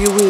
You with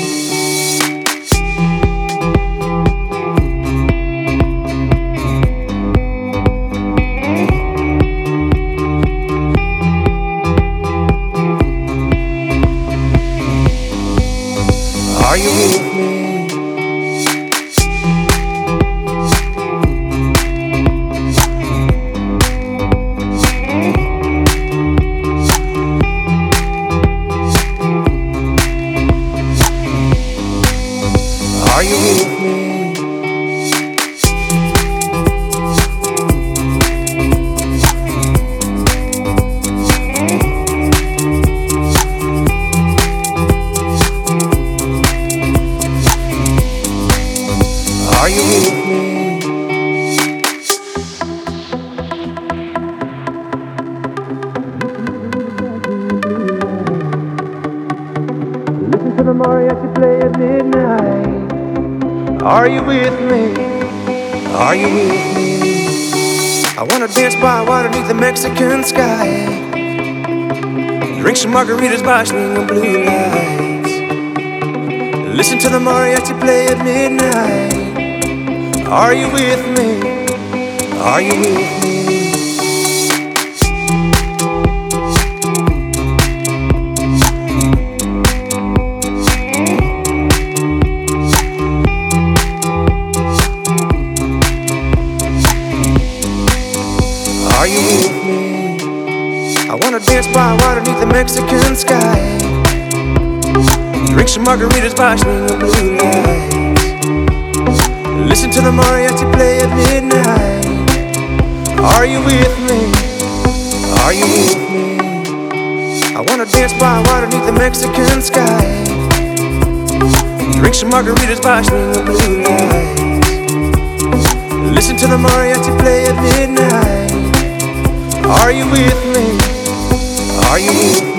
Margaritas by swinging blue lights. Listen to the mariachi play at midnight. Are you with me? Are you with me? Margaritas by swinging blue lights. Listen to the mariachi play at midnight. Are you with me? Are you with me? I wanna dance by water beneath the Mexican sky. Drink some margaritas by swinging blue lights. Listen to the mariachi play at midnight. Are you with me? Are you with me?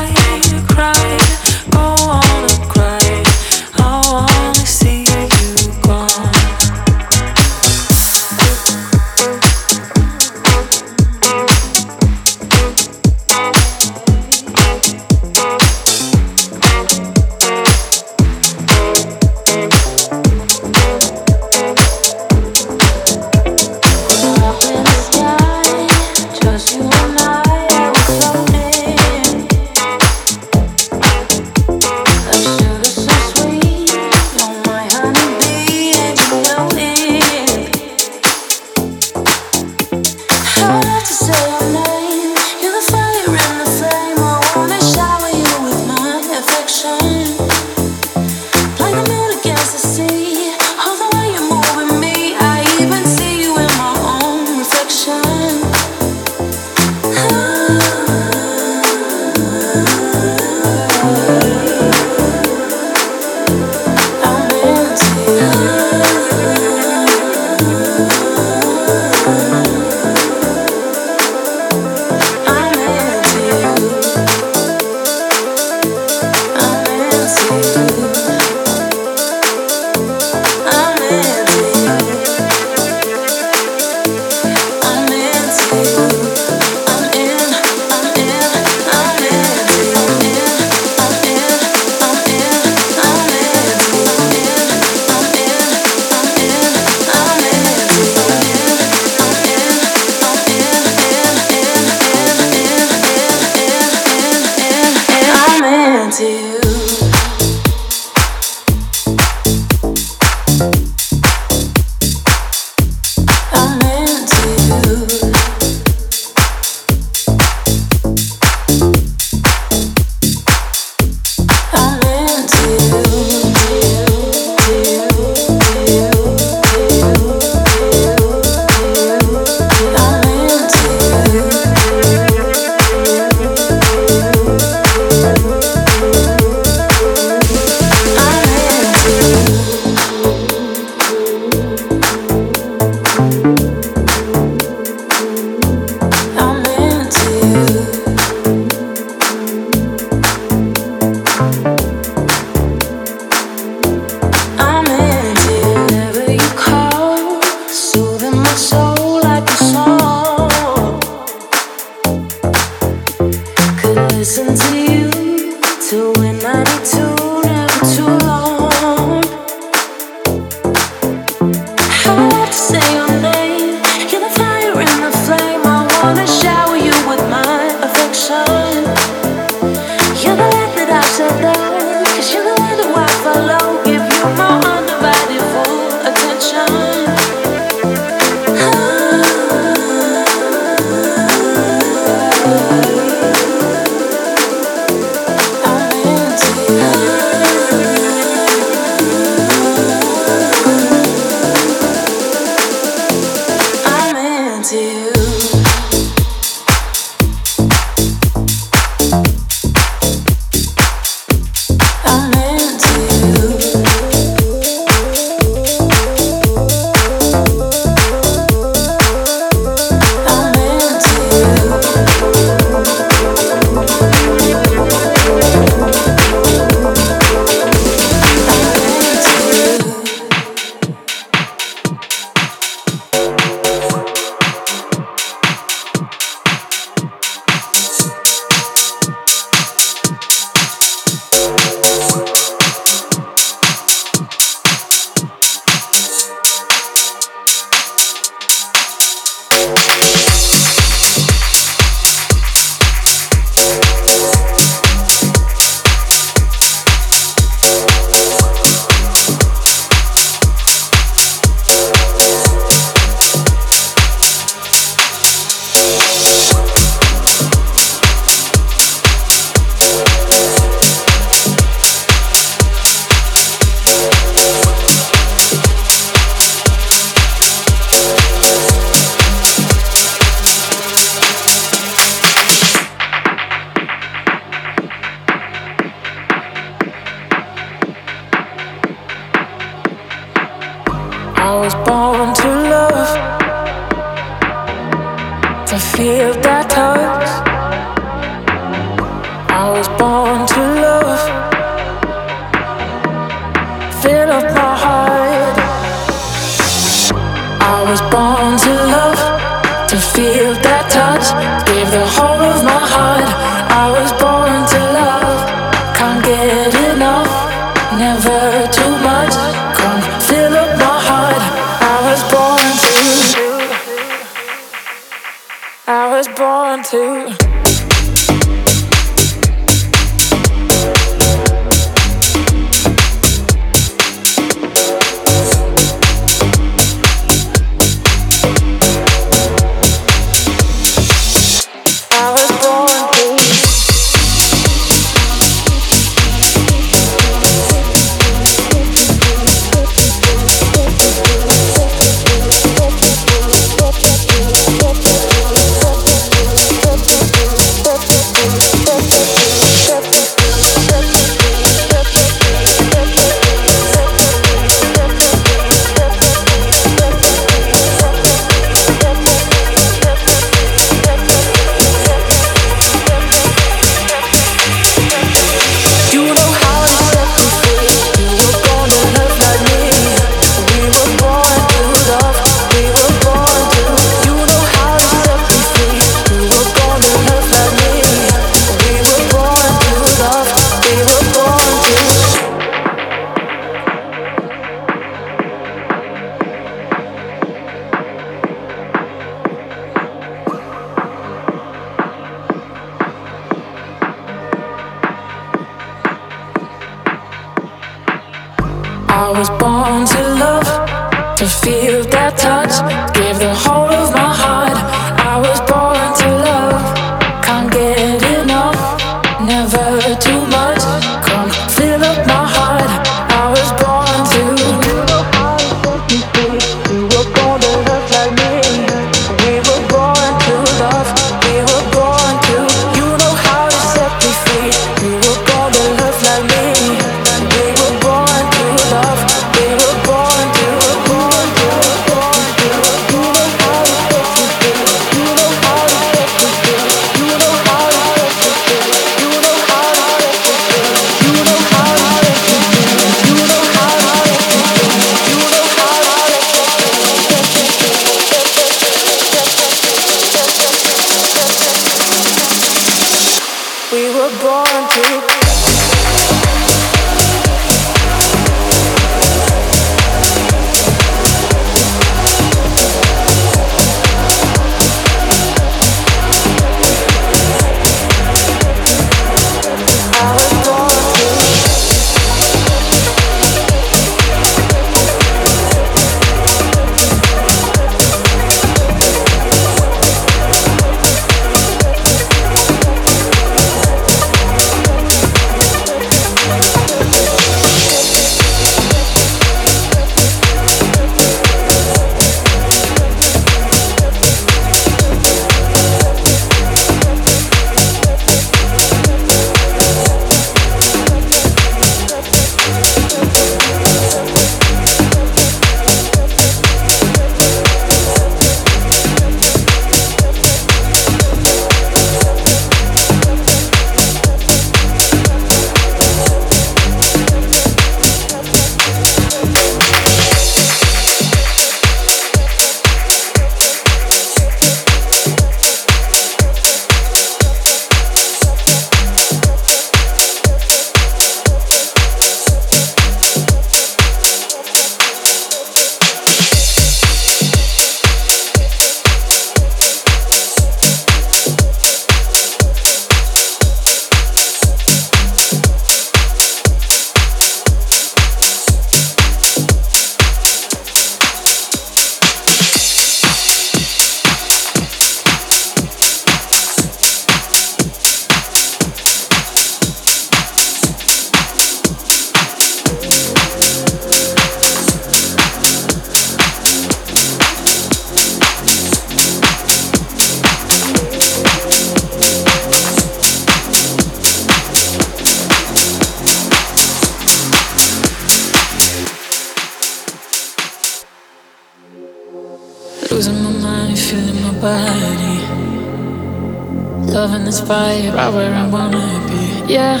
Right where I wanna be. Yeah,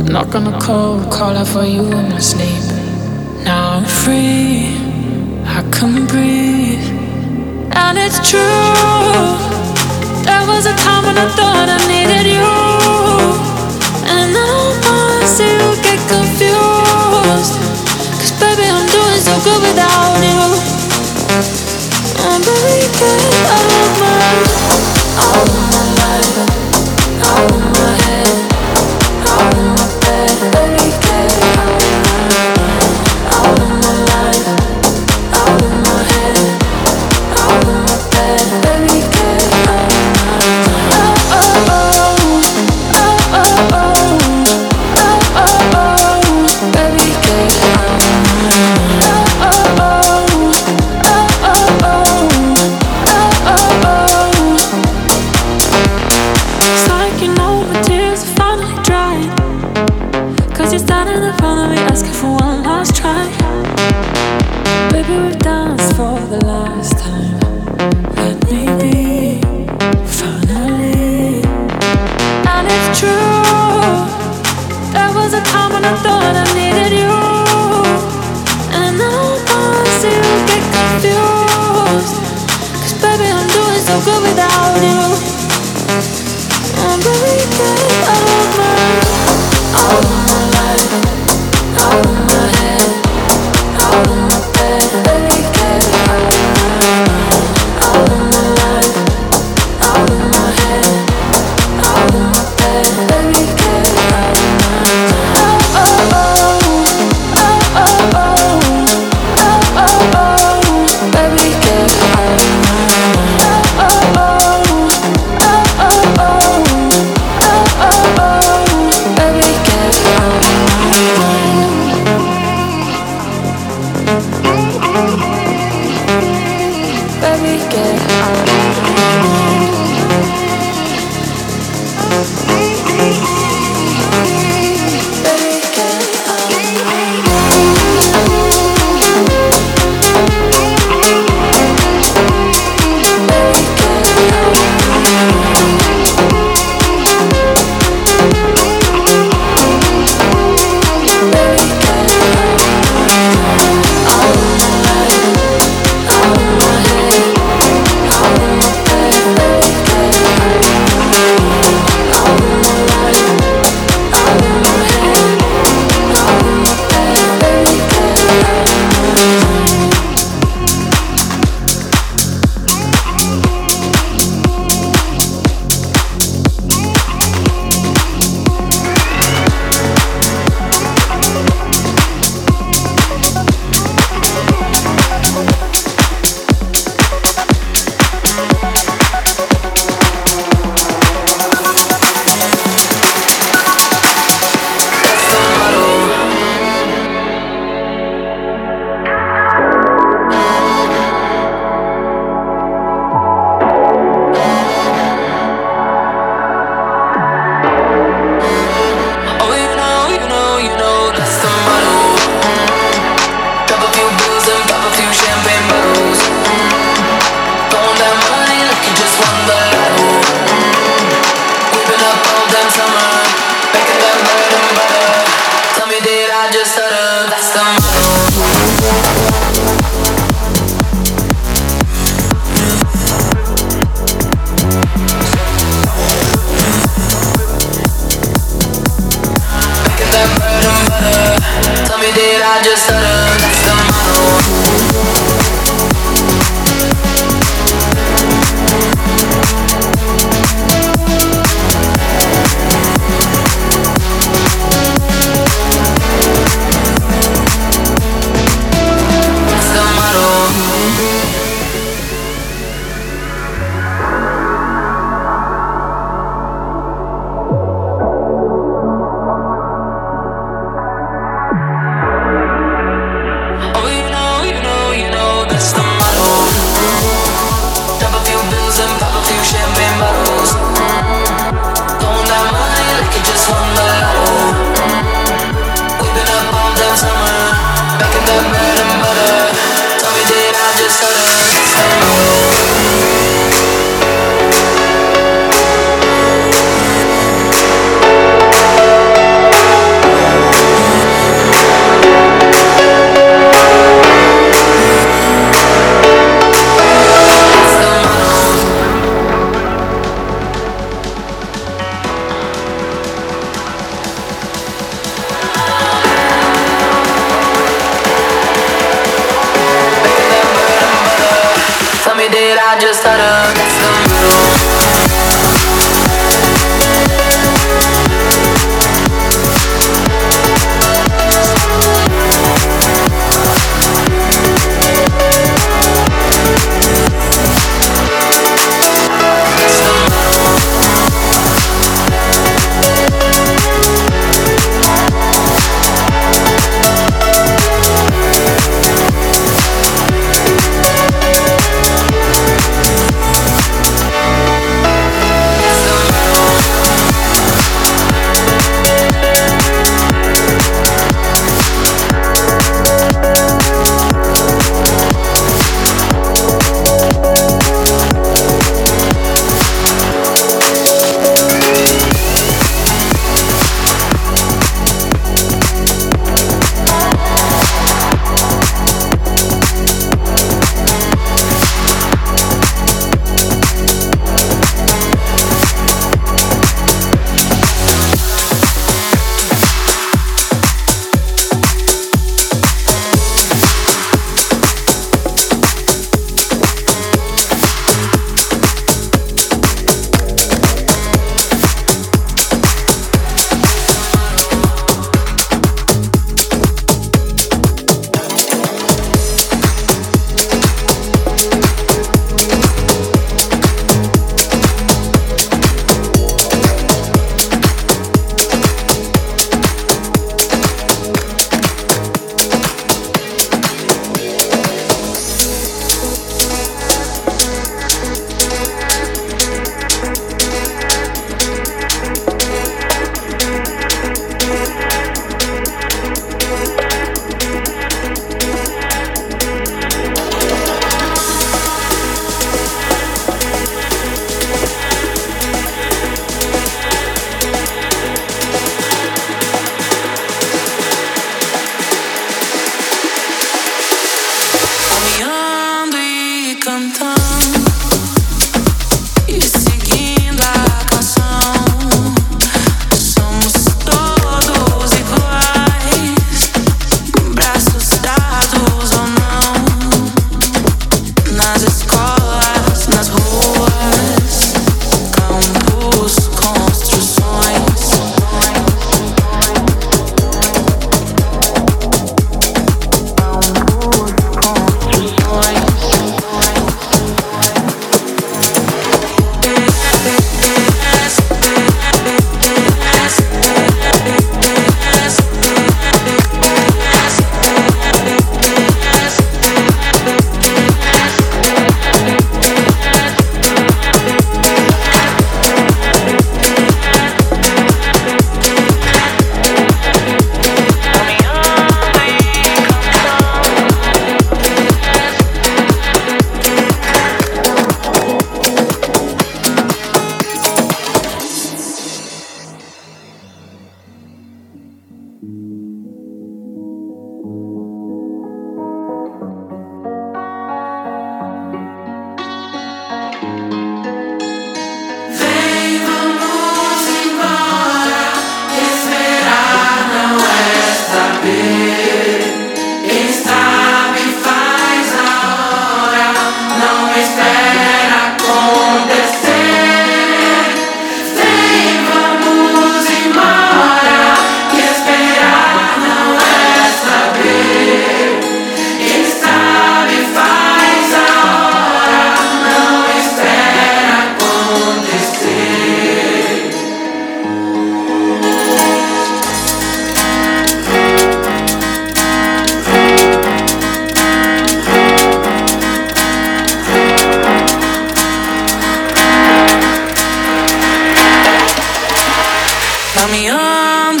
I'm not gonna call, call out for you in my sleep. Now I'm free, I can breathe, and it's true. There was a time when I thought I needed you, and now I see you get confused. Cause baby, I'm doing so good without you. I'm good, I love my all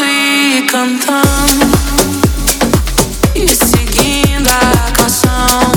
e cantando e seguindo a canção.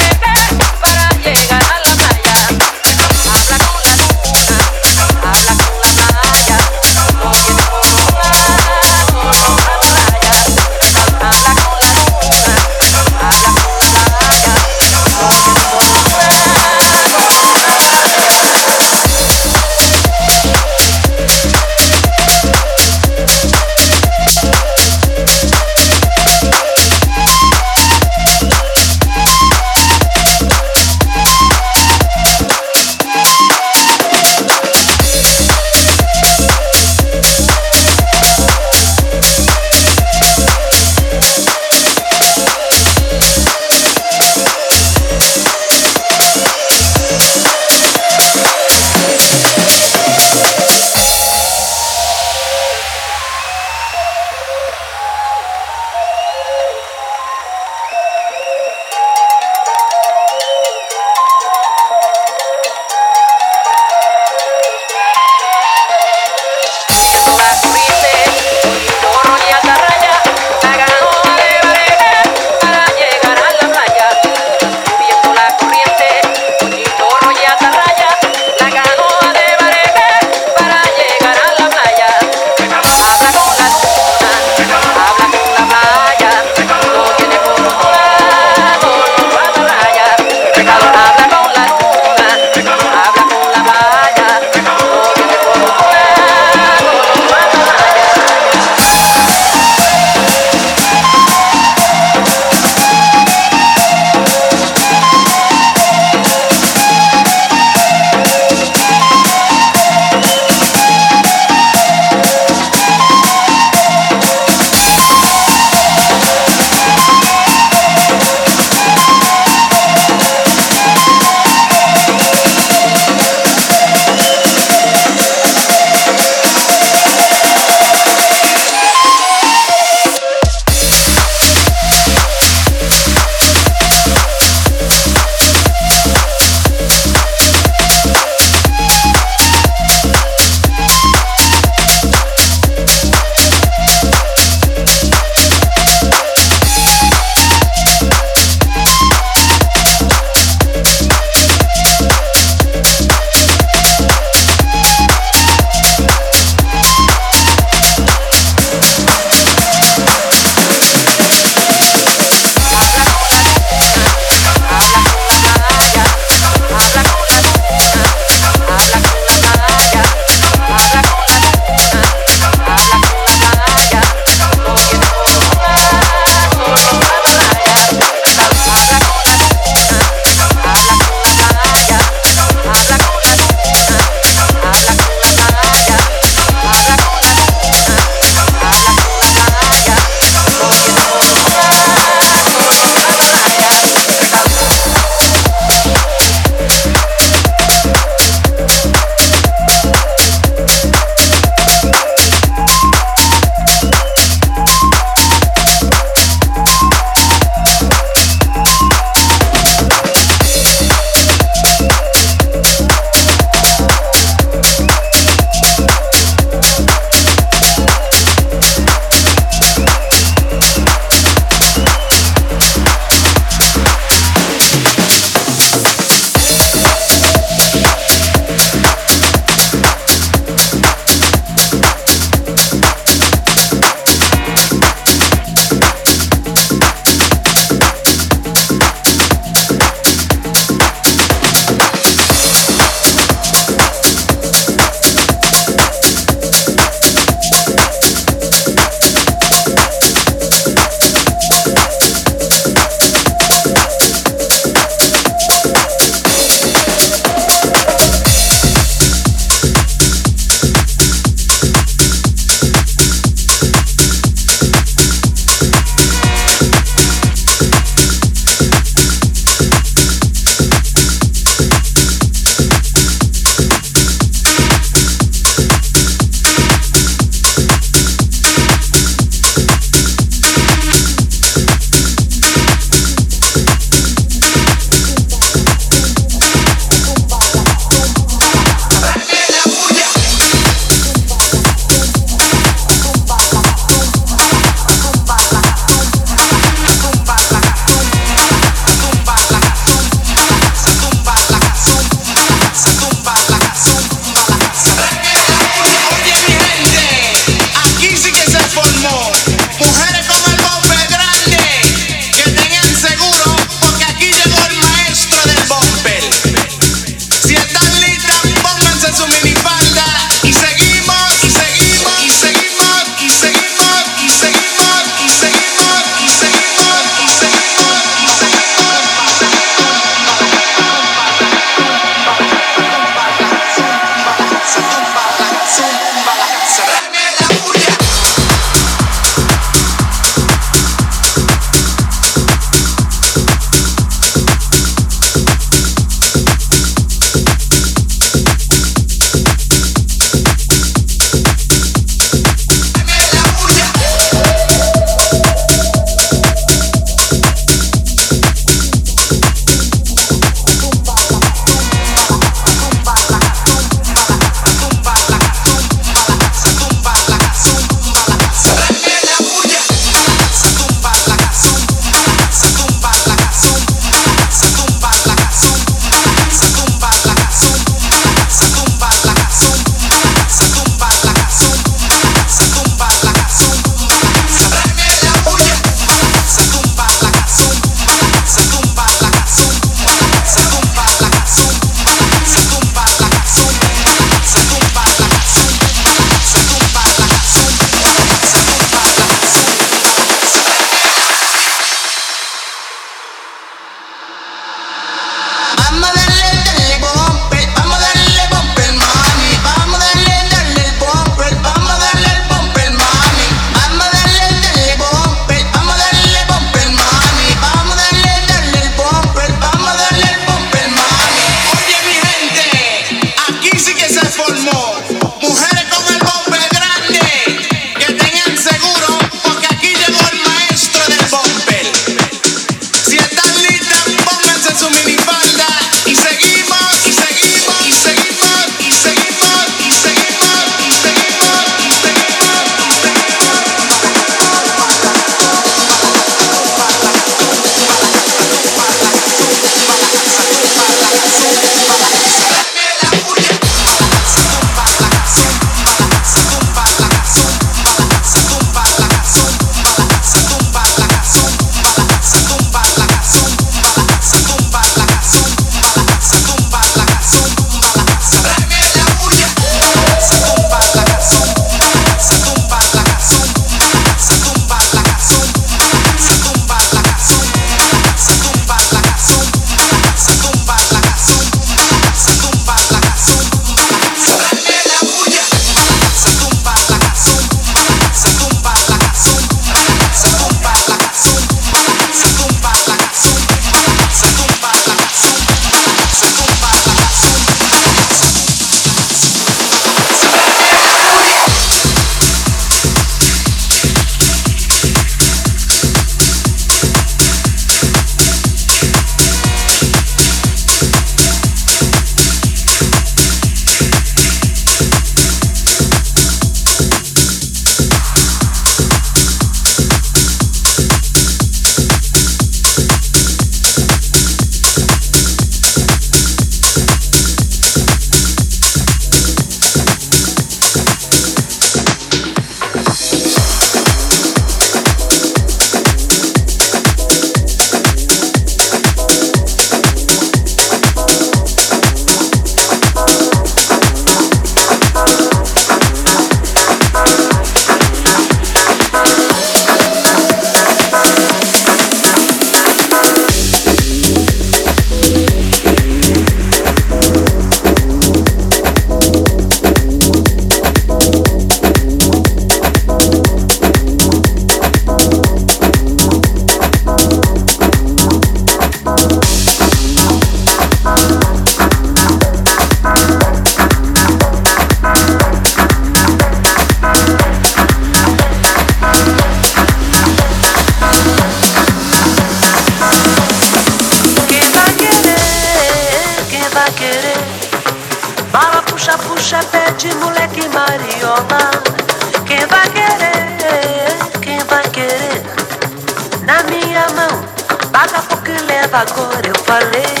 Agora, eu falei.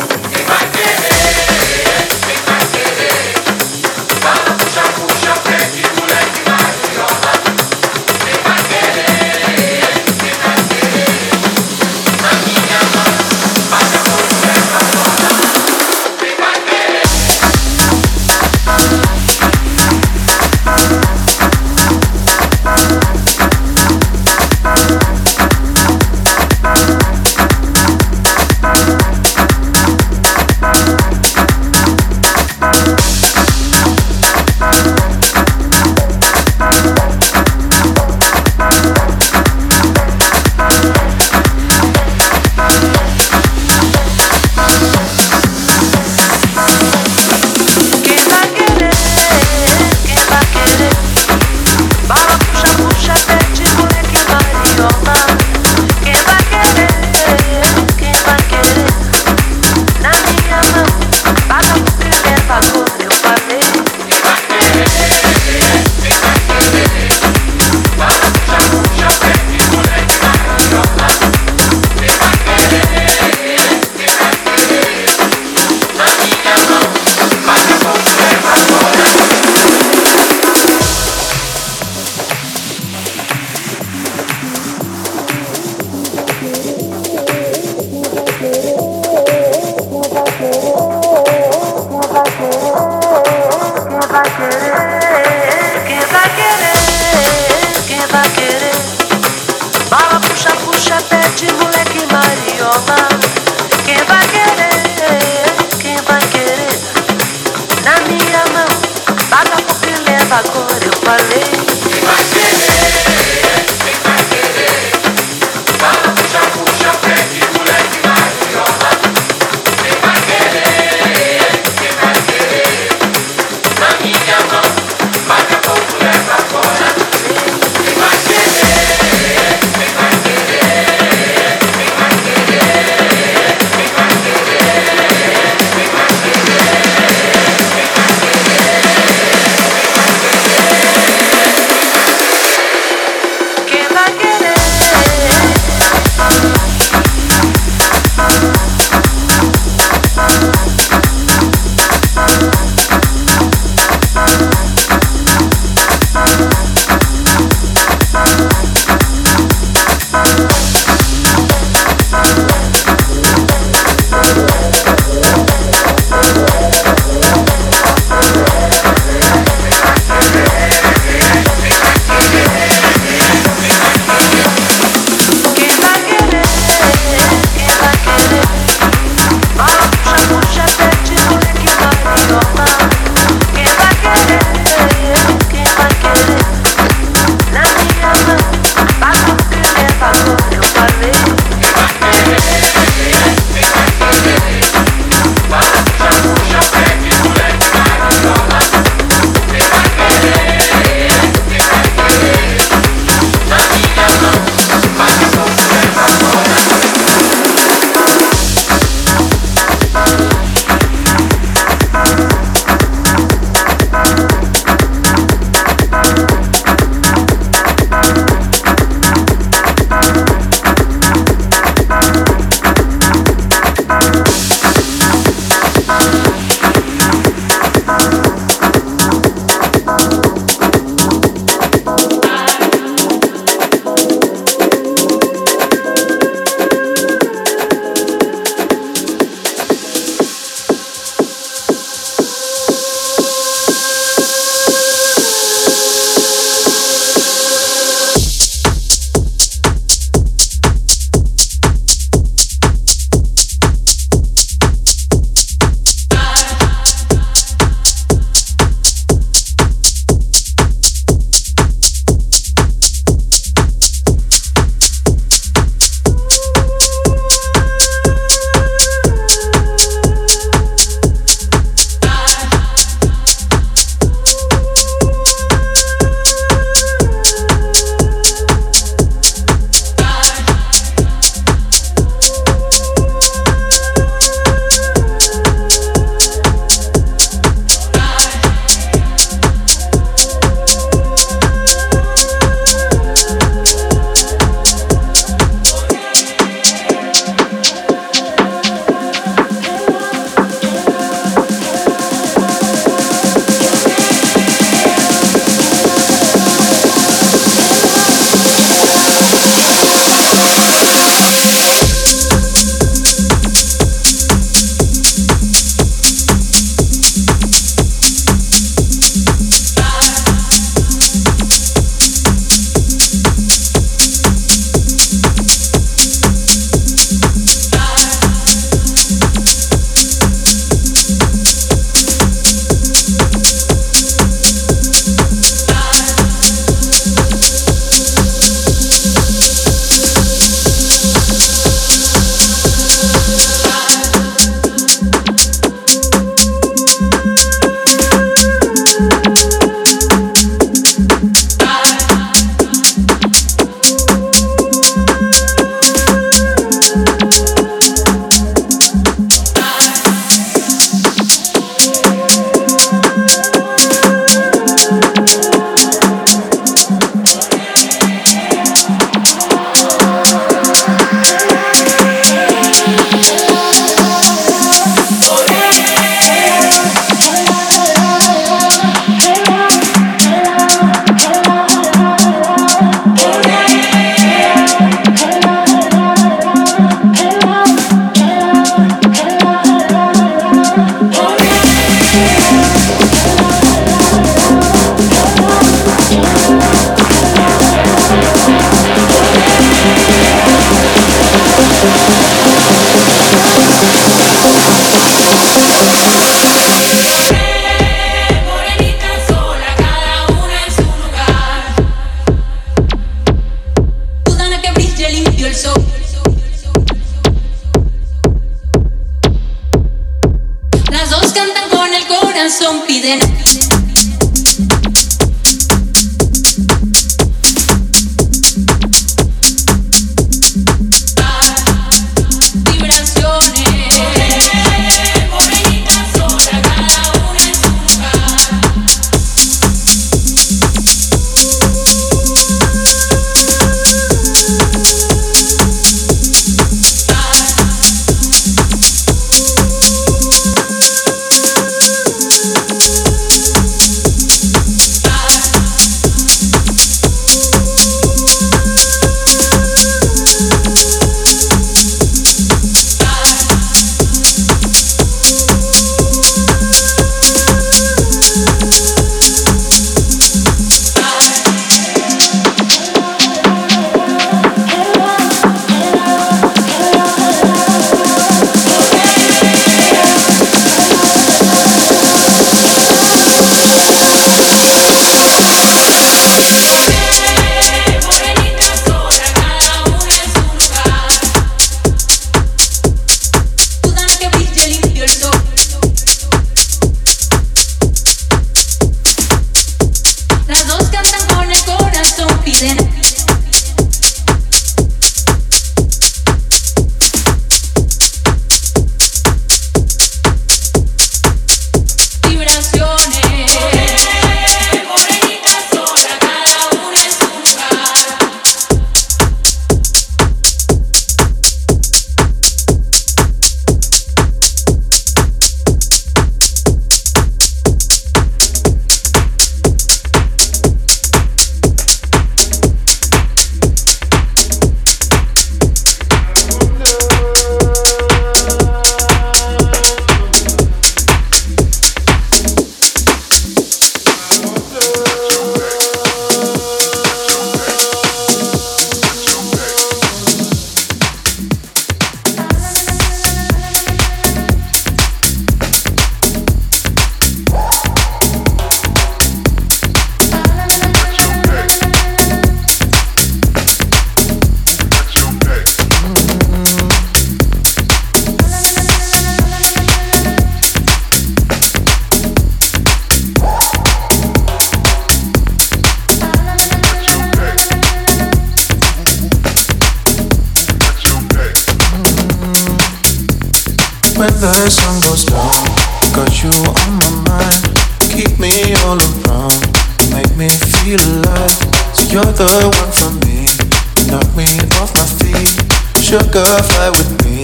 girl, fly with me,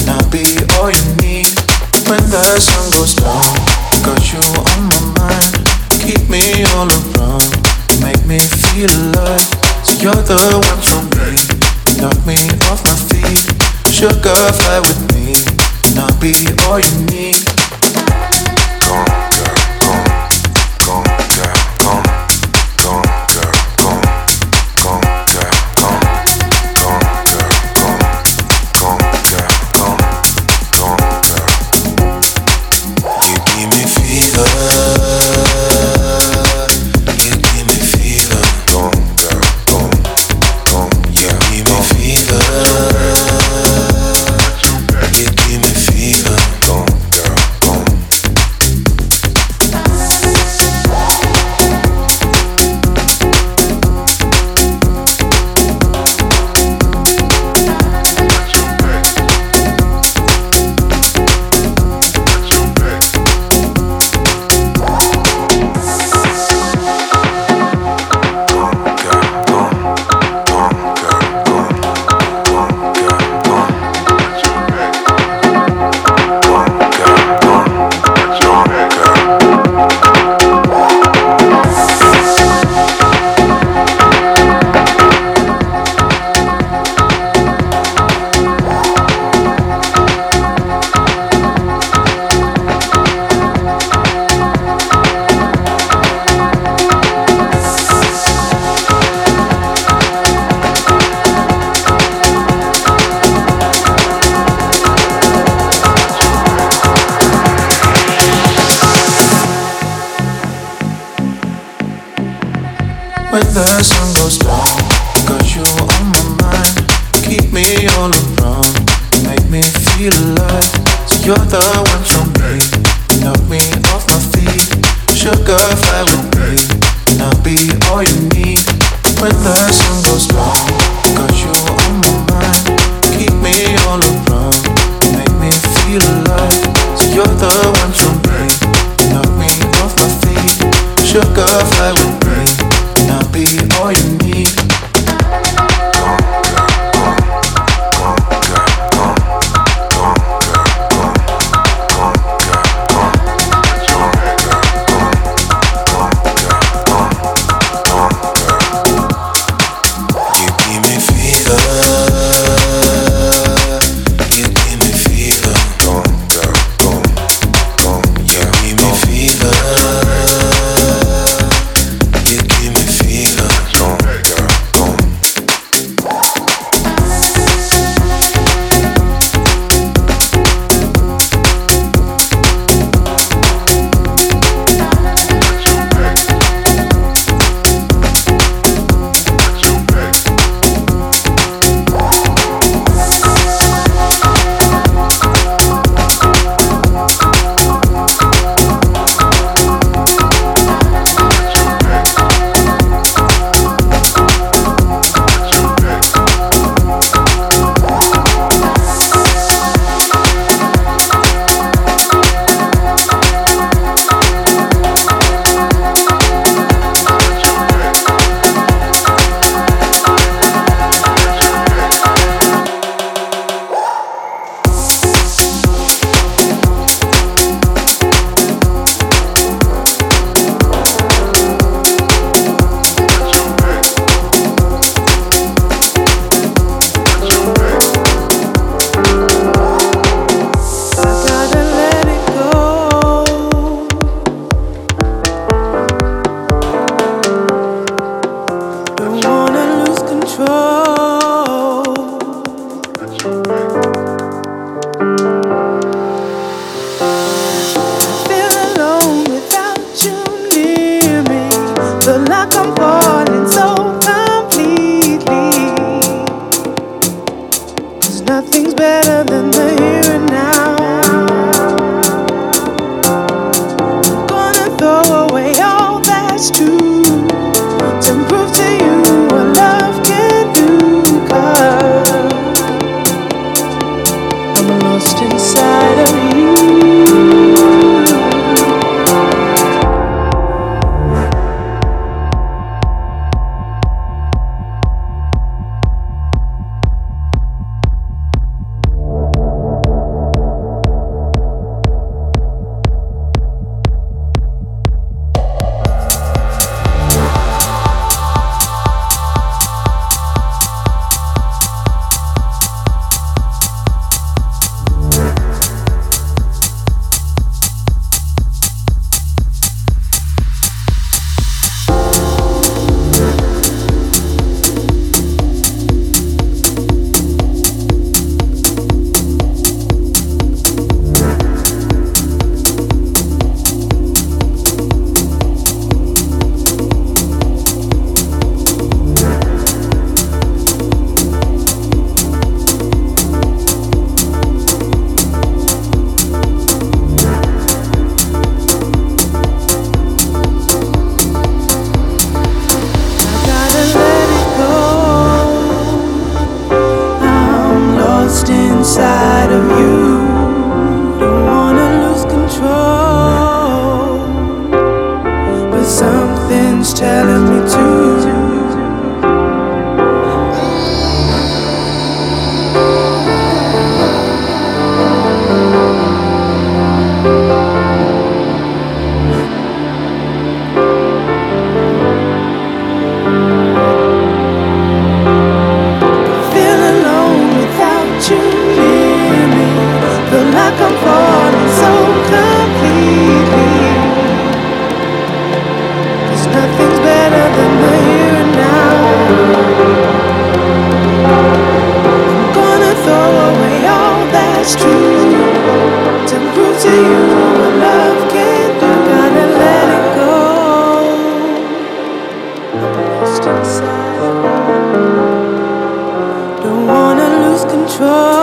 and I'll be all you need. When the sun goes down, got you on my mind. Keep me all around, you make me feel alive. So you're the one for me, knock me off my feet. Sugar, fly with me, and I'll be all you need. control.